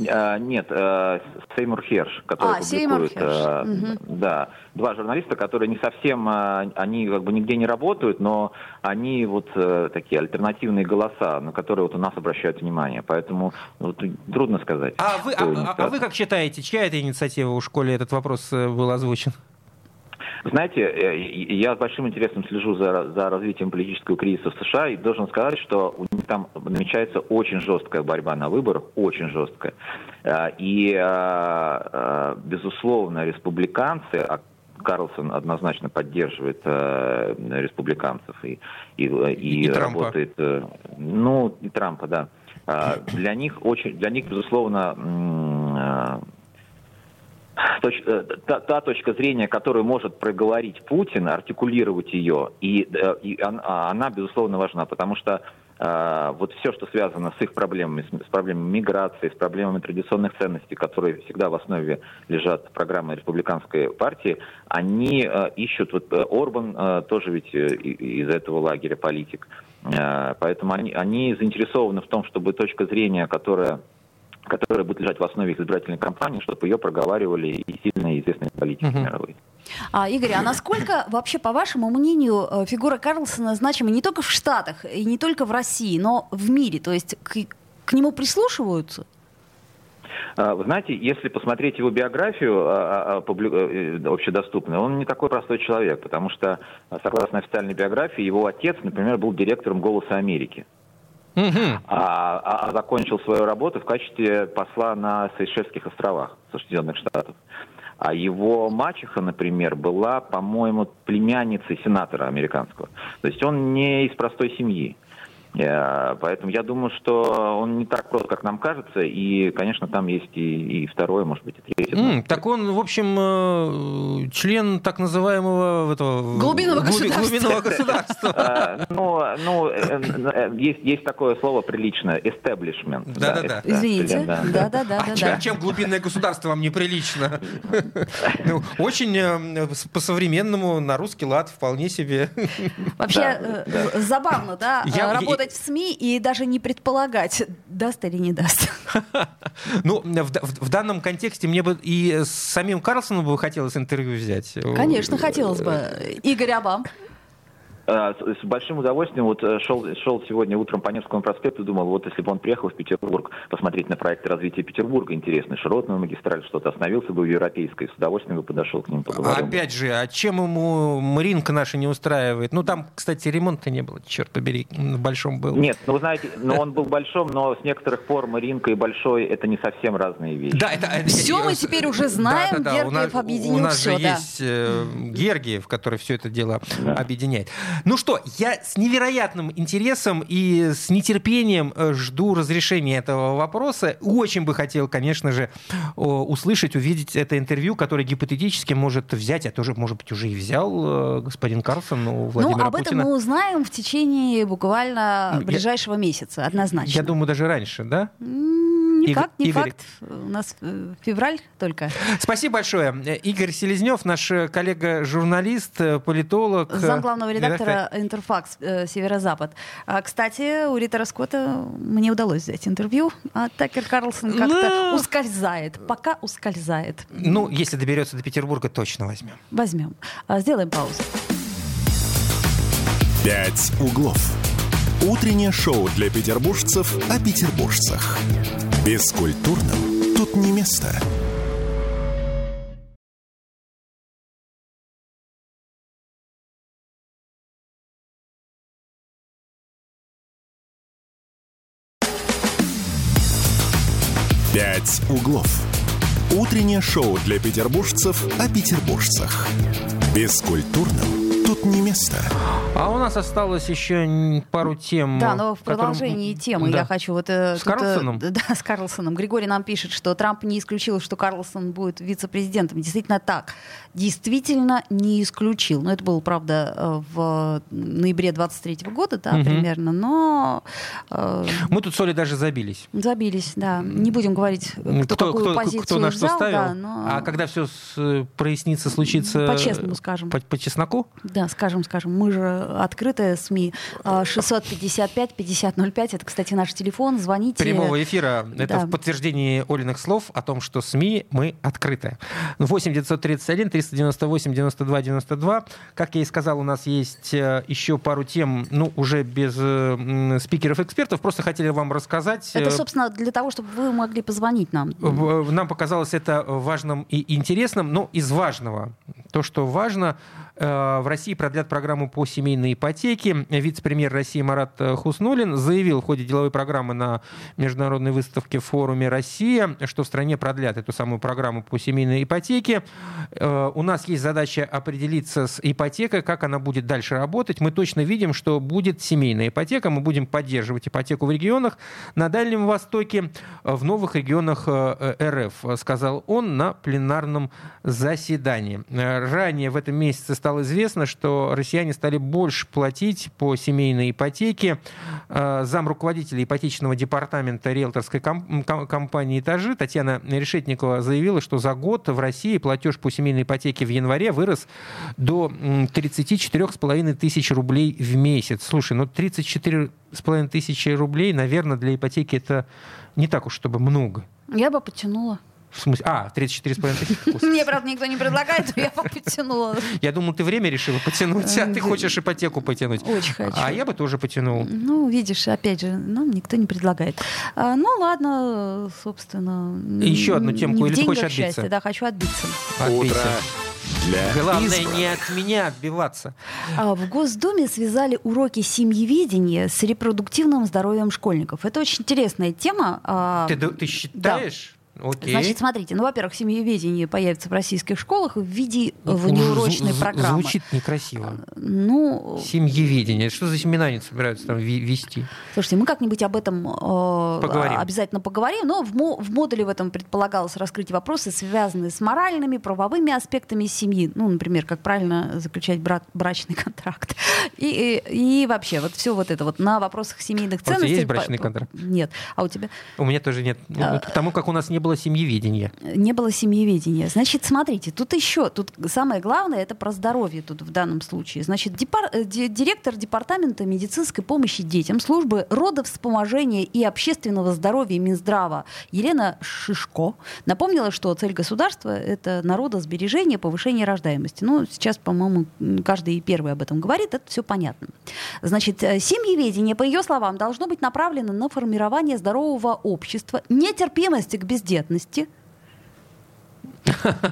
А, нет, а, Сеймур Херш, который а, публикует, Херш. А, угу. да, два журналиста, которые не совсем, а, они как бы нигде не работают, но они вот а, такие альтернативные голоса, на которые вот у нас обращают внимание, поэтому вот, трудно сказать. А вы, а, а вы как считаете, чья это инициатива у школе этот вопрос э, был озвучен? Знаете, э, я с большим интересом слежу за, за развитием политического кризиса в США и должен сказать, что у них там намечается очень жесткая борьба на выборах, очень жесткая. Э, и, э, безусловно, республиканцы, а Карлсон однозначно поддерживает э, республиканцев и, и, и, и работает, э, ну и Трампа, да. Э, для них очень, для них безусловно точ, э, та, та точка зрения, которую может проговорить Путин, артикулировать ее, и, э, и она, она, безусловно, важна, потому что э, вот все, что связано с их проблемами, с, проблемами миграции, с проблемами традиционных ценностей, которые всегда в основе лежат программы республиканской партии, они ищут, вот Орбан тоже ведь из этого лагеря политик, поэтому они, они заинтересованы в том, чтобы точка зрения, которая которая будет лежать в основе их избирательной кампании, чтобы ее проговаривали и сильные известные политики uh-huh. мировые. А, Игорь, а насколько вообще, по вашему мнению, э, фигура Карлсона значима не только в Штатах и не только в России, но в мире? То есть к, к нему прислушиваются? А, вы знаете, если посмотреть его биографию а, а, э, общедоступную, он не такой простой человек, потому что, согласно официальной биографии, его отец, например, был директором «Голоса Америки». Угу. А, а закончил свою работу в качестве посла на Сейшельских островах Соединенных Штатов. А его мачеха, например, была, по-моему, племянницей сенатора американского. То есть он не из простой семьи. Э, поэтому я думаю, что он не так прост, как нам кажется, и, конечно, там есть и, и второе, может быть, и третье. Mm, так он, в общем, э, член так называемого этого... Глубинного государства. Глубинного государства. Э, ну, ну есть, есть такое слово приличное, establishment. Да-да-да. Извините. Да-да-да. А чем глубинное государство вам неприлично? Ну, очень по-современному, на русский лад, вполне себе. Вообще, забавно, да, работать работать в СМИ и даже не предполагать, даст или не даст. Ну, в данном контексте мне бы и с самим Карлсоном бы хотелось интервью взять. Конечно, хотелось бы. Игорь Абам. Э, С большим удовольствием вот э, шел, шел сегодня утром по Невскому проспекту, думал, вот если бы он приехал в Петербург посмотреть на проекты развития Петербурга, интересно, широтную магистраль, что-то остановился бы в Европейской, с удовольствием бы подошел к ним, поговорил. Опять же, а чем ему ринг наша не устраивает? Ну, там, кстати, ремонта не было, черт побери, в большом был. Нет, ну вы знаете, ну он был большом, но с некоторых пор Маринка и Большой это не совсем разные вещи. Да, это, это- Всё мы теперь уже знаем, Да-да-да, у Гергиев нас- объединил У нас же да. есть э, Гергиев, который все это дело объединяет. Ну что, я с невероятным интересом и с нетерпением э, жду разрешения этого вопроса. Очень бы хотел, конечно же, услышать, увидеть это интервью, которое гипотетически может взять, а тоже, может быть, уже и взял э, господин Карлсон у Владимира ну, об этом Путина. мы узнаем в течение буквально Ну, я- ближайшего месяца, однозначно. Я думаю, даже раньше, да? Никак, не Игорь- факт. У нас э, февраль только. Спасибо большое. Игорь Селезнев, наш э, коллега-журналист, э, политолог. Зам главного редактора Интерфакс Северо-Запад. А, кстати, у Риттера Скотта мне удалось взять интервью, а Такер Карлсон как-то Ну. ускользает. Пока ускользает. Ну, если доберется до Петербурга, точно возьмем. Возьмем. А, Сделаем паузу. «Пять углов». Утреннее шоу для петербуржцев о петербуржцах. Бескультурным тут не место. «Пять углов». Утреннее шоу для петербуржцев о петербуржцах. Бескультурным тут не место. А у нас осталось еще пару тем. Да, но в которым- продолжении темы Да. я хочу вот... э, С тут, э, Карлсоном? Да, с Карлсоном. Григорий нам пишет, что Трамп не исключил, что Карлсон будет вице-президентом. Действительно так. Действительно не исключил. Но это было, правда, э, в ноябре 23 года, да, Мгм. примерно. Но э, Мы тут соли даже забились. забились, да. Не будем говорить, кто, какую позицию кто на что взял, ставил. да, но... А когда все прояснится, случится... По-честному скажем. По, по чесноку? Да, скажем, скажем, мы же открытая СМИ. А, 655-5005, это, кстати, наш телефон, звоните. Прямого эфира. Это Да. в подтверждении Олиных слов о том, что СМИ мы открыты. 8 931 398 92 92. Как я и сказал, у нас есть э, еще пару тем, ну, уже без э, спикеров-экспертов. Просто хотели вам рассказать. Это, э, собственно, для того, чтобы вы могли позвонить нам. Нам показалось это важным и интересным. Ну, из важного. То, что важно, в России продлят программу по семейной ипотеке. Вице-премьер России Марат э, Хуснулин заявил в ходе деловой программы на международной выставке в форуме «Россия», что в стране продлят эту самую программу по семейной ипотеке. Э, У нас есть задача определиться с ипотекой, как она будет дальше работать. Мы точно видим, что будет семейная ипотека. Мы будем поддерживать ипотеку в регионах на Дальнем Востоке, э, в новых регионах э, э, РФ, э, сказал он на пленарном заседании. Э, Ранее в этом месяце стало известно, что россияне стали больше платить по семейной ипотеке. Э, Зам руководителя ипотечного департамента риэлторской ком- ком- компании «Этажи» Татьяна Решетникова заявила, что за год в России платеж по семейной ипотеке в январе вырос до м, 34,5 тысяч рублей в месяц. Слушай, ну 34,5 тысячи рублей, наверное, для ипотеки это не так уж, чтобы много. Я бы подтянула. В смысле? А, 34,5 тысяч. Мне, правда, никто не предлагает, но я бы подтянула. Я думал, ты время решила потянуть, а ты хочешь ипотеку потянуть. Очень хочу. А я бы тоже потянул. Ну, видишь, опять же, нам никто не предлагает. А, ну, ладно, собственно. Еще одну темку, или ты хочешь отбиться? Да, хочу отбиться. Отбейся. Для Главное, избранных. не от меня отбиваться. А, В Госдуме связали уроки семьеведения с репродуктивным здоровьем школьников. Это очень интересная тема. А, Ты, ты считаешь? Окей. Значит, смотрите, ну, во-первых, семьеведение появится в российских школах в виде Уже внеурочной программы. Звучит некрасиво. Ну, Семьеведение. Что за семена они собираются там вести? Слушайте, мы как-нибудь об этом э, Поговорим. обязательно поговорим, но в, мо- в модуле в этом предполагалось раскрыть вопросы, связанные с моральными, правовыми аспектами семьи. Ну, например, как правильно заключать бра- брачный контракт. И, и, и вообще, вот все вот это вот на вопросах семейных А у тебя ценностей. есть брачный контракт? Нет. А у тебя? У меня тоже нет. Ну, А. Потому как у нас не было было семьеведения. Не было семьеведения. Значит, смотрите, тут еще, тут самое главное, это про здоровье тут в данном случае. Значит, депар, э, директор департамента медицинской помощи детям службы родовспоможения и общественного здоровья Минздрава Елена Шишко напомнила, что цель государства — это народосбережение, повышение рождаемости. Ну, сейчас, по-моему, каждый первый об этом говорит, это все понятно. Значит, э, семьеведение, по ее словам, должно быть направлено на формирование здорового общества, нетерпимости к бездетности,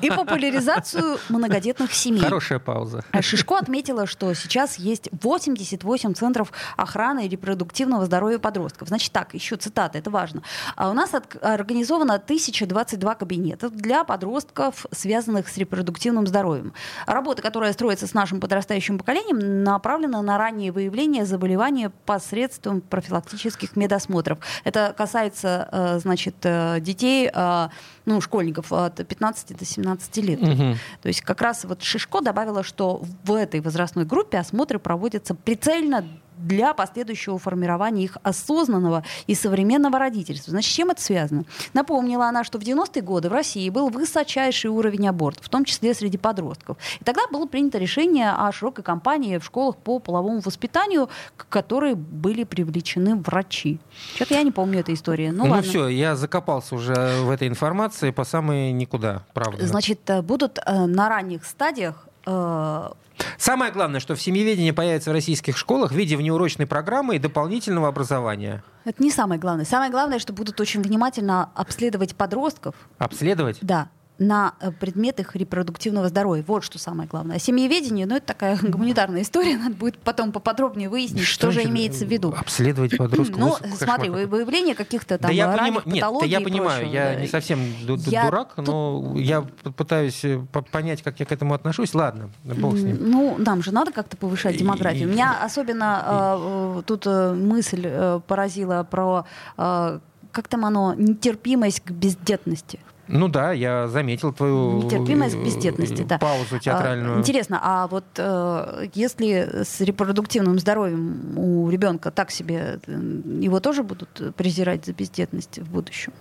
и популяризацию многодетных семей. Хорошая пауза. А Шишко отметила, что сейчас есть 88 центров охраны и репродуктивного здоровья подростков. Значит так, еще цитата, это важно. А у нас от, организовано 1022 кабинета для подростков, связанных с репродуктивным здоровьем. Работа, которая строится с нашим подрастающим поколением, направлена на раннее выявление заболевания посредством профилактических медосмотров. Это касается, э, значит, э, детей э, ну, школьников от 15 до 17 лет. Угу. То есть как раз вот Шишко добавила, что в этой возрастной группе осмотры проводятся прицельно для последующего формирования их осознанного и современного родительства. Значит, с чем это связано? Напомнила она, что в 90-е годы в России был высочайший уровень абортов, в том числе среди подростков. И тогда было принято решение о широкой кампании в школах по половому воспитанию, к которой были привлечены врачи. Что-то я не помню этой истории. Ну, ну ладно. все, я закопался уже в этой информации по самой никуда, правда. Значит, э, будут э, на ранних стадиях Самое главное, что в семьеведении появится в российских школах в виде внеурочной программы и дополнительного образования. Это не самое главное. Самое главное, что будут очень внимательно обследовать подростков. Обследовать? Да на э, предмет их репродуктивного здоровья. Вот что самое главное. А семьеведение, ну, это такая гуманитарная история, надо будет потом поподробнее выяснить, что, что же имеется в виду. Обследовать подростков. Ну, смотри, выявление каких-то там да я поним... Нет, да я понимаю, я не совсем я дурак, тут... но я пытаюсь э, понять, как я к этому отношусь. Ладно, бог с ним. Ну, нам же надо как-то повышать демографию. Меня особенно э, тут э, мысль э, поразила про э, как там оно, нетерпимость к бездетности. Ну да, я заметил твою нетерпимость бездетности, да. паузу театральную. А, интересно, а вот э, если с репродуктивным здоровьем у ребенка так себе, э, его тоже будут презирать за бездетность в будущем?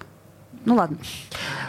Ну ладно.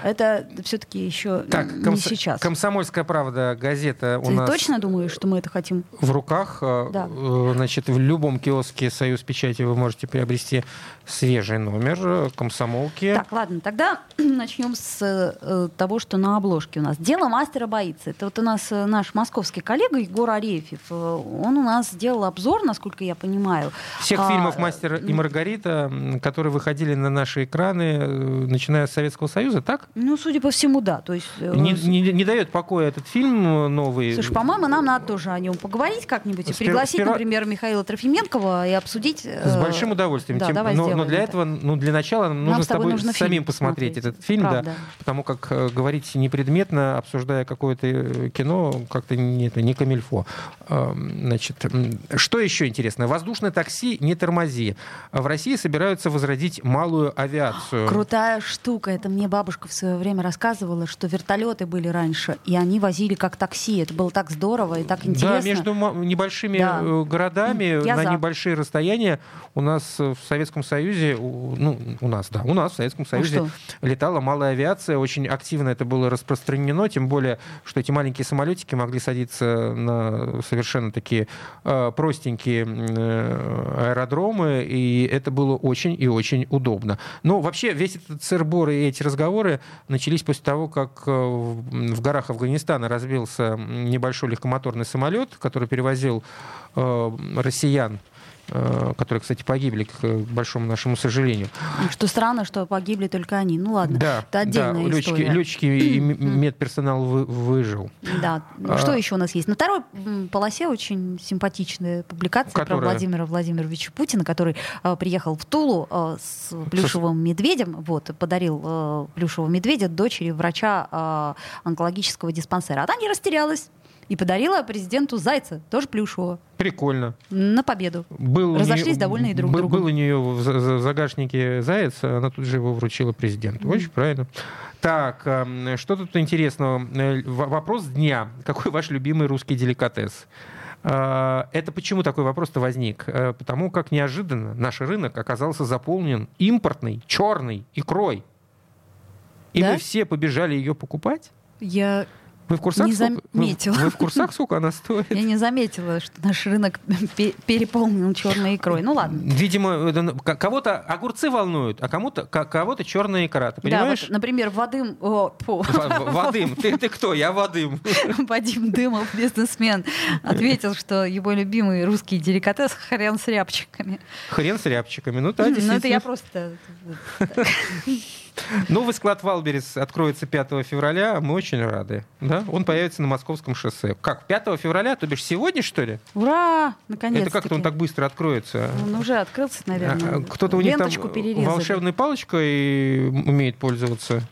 Это все-таки еще так, не комс- сейчас. Комсомольская правда, газета у Ты нас... точно думаешь, что мы это хотим? В руках. Э, да. Значит, в любом киоске «Союз печати» вы можете приобрести свежий номер э, комсомолки. Так, ладно, тогда начнем с э, того, что на обложке у нас. «Дело мастера боится». Это вот у нас наш московский коллега Егор Арефьев. Он у нас сделал обзор, насколько я понимаю. Всех а, фильмов «Мастер и Маргарита», которые выходили на наши экраны, начиная Советского Союза, так? Ну, судя по всему, да. То есть, э, не, не, не дает покоя этот фильм новый. Слушай, по-моему, нам надо тоже о нем поговорить как-нибудь и пригласить, сперва... например, Михаила Трофименкова и обсудить. С э, большим удовольствием. Да, Тем, давай но, но для это. этого, ну, для начала нам нужно с тобой нужно самим посмотреть смотреть. этот фильм, да, потому как э, говорить непредметно, обсуждая какое-то кино, как-то не, это, не камильфо. Эм, значит, что еще интересно? Воздушное такси не тормози. В России собираются возродить малую авиацию. Крутая штука штука. Это мне бабушка в свое время рассказывала, что вертолеты были раньше, и они возили как такси. Это было так здорово и так интересно. Да, между небольшими да. Э, городами Я на за. небольшие расстояния у нас в Советском Союзе, ну, у нас, да, у нас в Советском Союзе ну, летала малая авиация, очень активно это было распространено, тем более, что эти маленькие самолетики могли садиться на совершенно такие э, простенькие э, аэродромы, и это было очень и очень удобно. Но вообще весь этот сырбор разговоры, и эти разговоры начались после того, как э, в горах Афганистана разбился небольшой легкомоторный самолет, который перевозил э, россиян которые, кстати, погибли, к большому нашему сожалению. Что странно, что погибли только они. Ну ладно, да, это отдельная да, летчики, история. Летчики и медперсонал вы, выжил. Да. А, что еще у нас есть? На второй полосе очень симпатичная публикация которая... про Владимира Владимировича Путина, который э, приехал в Тулу э, с плюшевым медведем, вот, подарил э, плюшевого медведя дочери врача э, онкологического диспансера. Она не растерялась и подарила президенту зайца, тоже плюшевого. Прикольно. На победу. Был Разошлись нее, довольны и друг был, другом. Был у нее в загашнике заяц, она тут же его вручила президенту. Очень mm. правильно. Так, эм, что тут интересного? Э, вопрос дня. Какой ваш любимый русский деликатес? Э, это почему такой вопрос-то возник? Э, потому как неожиданно наш рынок оказался заполнен импортной черной икрой И Да? мы все побежали ее покупать? Я, Вы в курсах? Не сколько- вы- заметила. Вы, в курсах, сколько она стоит? я не заметила, что наш рынок пе- переполнен черной икрой. Ну ладно. Видимо, кого-то огурцы волнуют, а кому-то, кого-то черная икра. Ты Да, понимаешь? вот, например, Вадим, о, в- Вадим, ты, ты кто? Я Вадим. Вадим Дымов, бизнесмен, ответил, что его любимый русский деликатес хрен с рябчиками. Хрен с рябчиками. Ну да, Ну, это действительно. я просто... Новый склад Валберис откроется 5 февраля. Мы очень рады. Да? Он появится на Московском шоссе. Как, 5 февраля? То бишь сегодня, что ли? Ура! Наконец-то. Это как-то он так быстро откроется. Он уже открылся, наверное. А, Кто-то у них там перерезали. волшебной палочкой умеет пользоваться.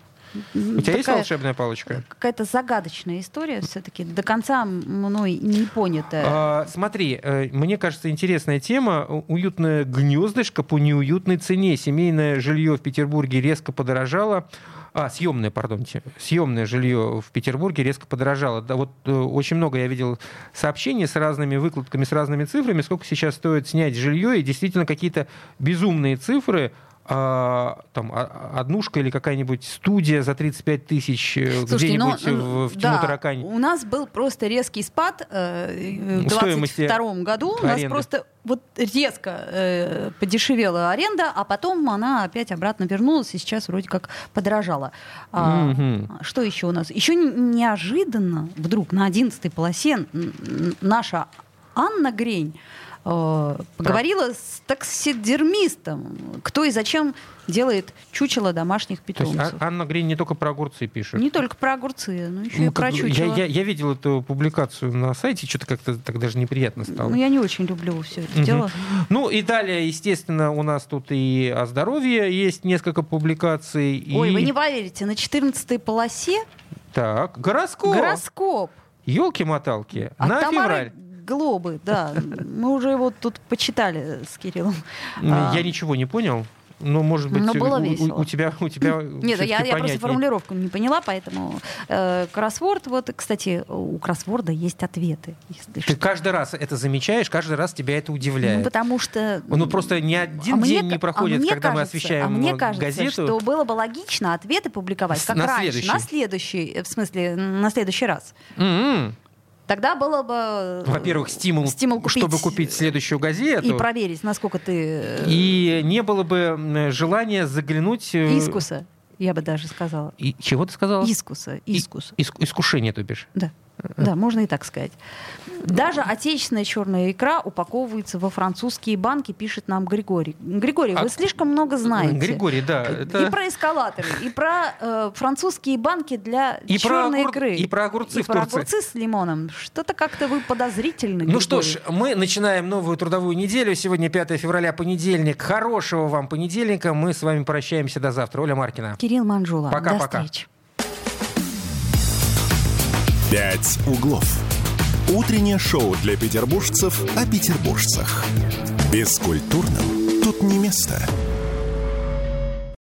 У тебя есть волшебная палочка? Какая-то загадочная история все-таки, до конца мной не понятая. А, смотри, э, мне кажется, интересная тема. Уютное гнездышко по неуютной цене. Семейное жилье в Петербурге резко подорожало. А, съемное, пардон, съемное жилье в Петербурге резко подорожало. Да, вот э, очень много я видел сообщений с разными выкладками, с разными цифрами, сколько сейчас стоит снять жилье, и действительно какие-то безумные цифры. А, там а- однушка или какая-нибудь студия за 35 тысяч э, Слушайте, ну, где-нибудь в, в да, Тиму-Таракане. у нас был просто резкий спад э, в Стоимости 22 году. У нас просто вот резко э, подешевела аренда, а потом она опять обратно вернулась и сейчас вроде как подорожала. А, Мгм. Что еще у нас? Еще не- неожиданно вдруг на 11 полосе наша Анна Грень э, поговорила с таксидермистом, кто и зачем делает чучело домашних То есть питомцев. А- Анна Грин не только про огурцы пишет. Не только про огурцы, но еще Ну, и про как- я, чучело. я- я видел эту публикацию на сайте, что-то как-то так даже неприятно стало. Ну, я не очень люблю все это Мгм. дело. Ну и далее, естественно, у нас тут и о здоровье есть несколько публикаций. и- Ой, вы не поверите, на 14 полосе Так, гороскоп. гороскоп Елки-моталки. от на Тамары февраль. Глобы, да. Мы уже его тут почитали с Кириллом. М, А, Я ничего не понял. Ну, может быть, Но было у- весело. у тебя, у тебя Нет, я, я просто формулировку не поняла, поэтому э, кроссворд, вот, кстати, у кроссворда есть ответы, Ты что. каждый раз это замечаешь, каждый раз тебя это удивляет. Ну, потому что... Ну, просто ни один А мне день не ка- проходит, а мне когда мы кажется- освещаем а мне э, кажется, газету. что было бы логично ответы публиковать, как на раньше, следующий. на следующий, э, в смысле, на следующий раз. М-м. Тогда было бы... э, Во-первых, стимул, стимул купить чтобы купить следующую газету. и проверить, насколько ты э, И не было бы желания заглянуть... э, искуса, я бы даже сказала. И чего ты сказала? Искуса, И- искус. иск- искушение, то бишь. Да. Да, можно и так сказать. Даже отечественная черная икра упаковывается во французские банки, пишет нам Григорий. Григорий, А- вы слишком много знаете. Григорий, да. И Это... про эскалаторы, и про э, французские банки для И черной огур- икры. и про огурцы И в про Турции. огурцы с лимоном. Что-то как-то вы подозрительны. Ну что Григорий. ж, мы начинаем новую трудовую неделю. Сегодня 5 февраля, понедельник. Хорошего вам понедельника. Мы с вами прощаемся до завтра. Оля Маркина. Кирилл Манжула. Пока-пока. До встречи. «Пять углов». Утреннее шоу для петербуржцев о петербуржцах. Бескультурным тут не место.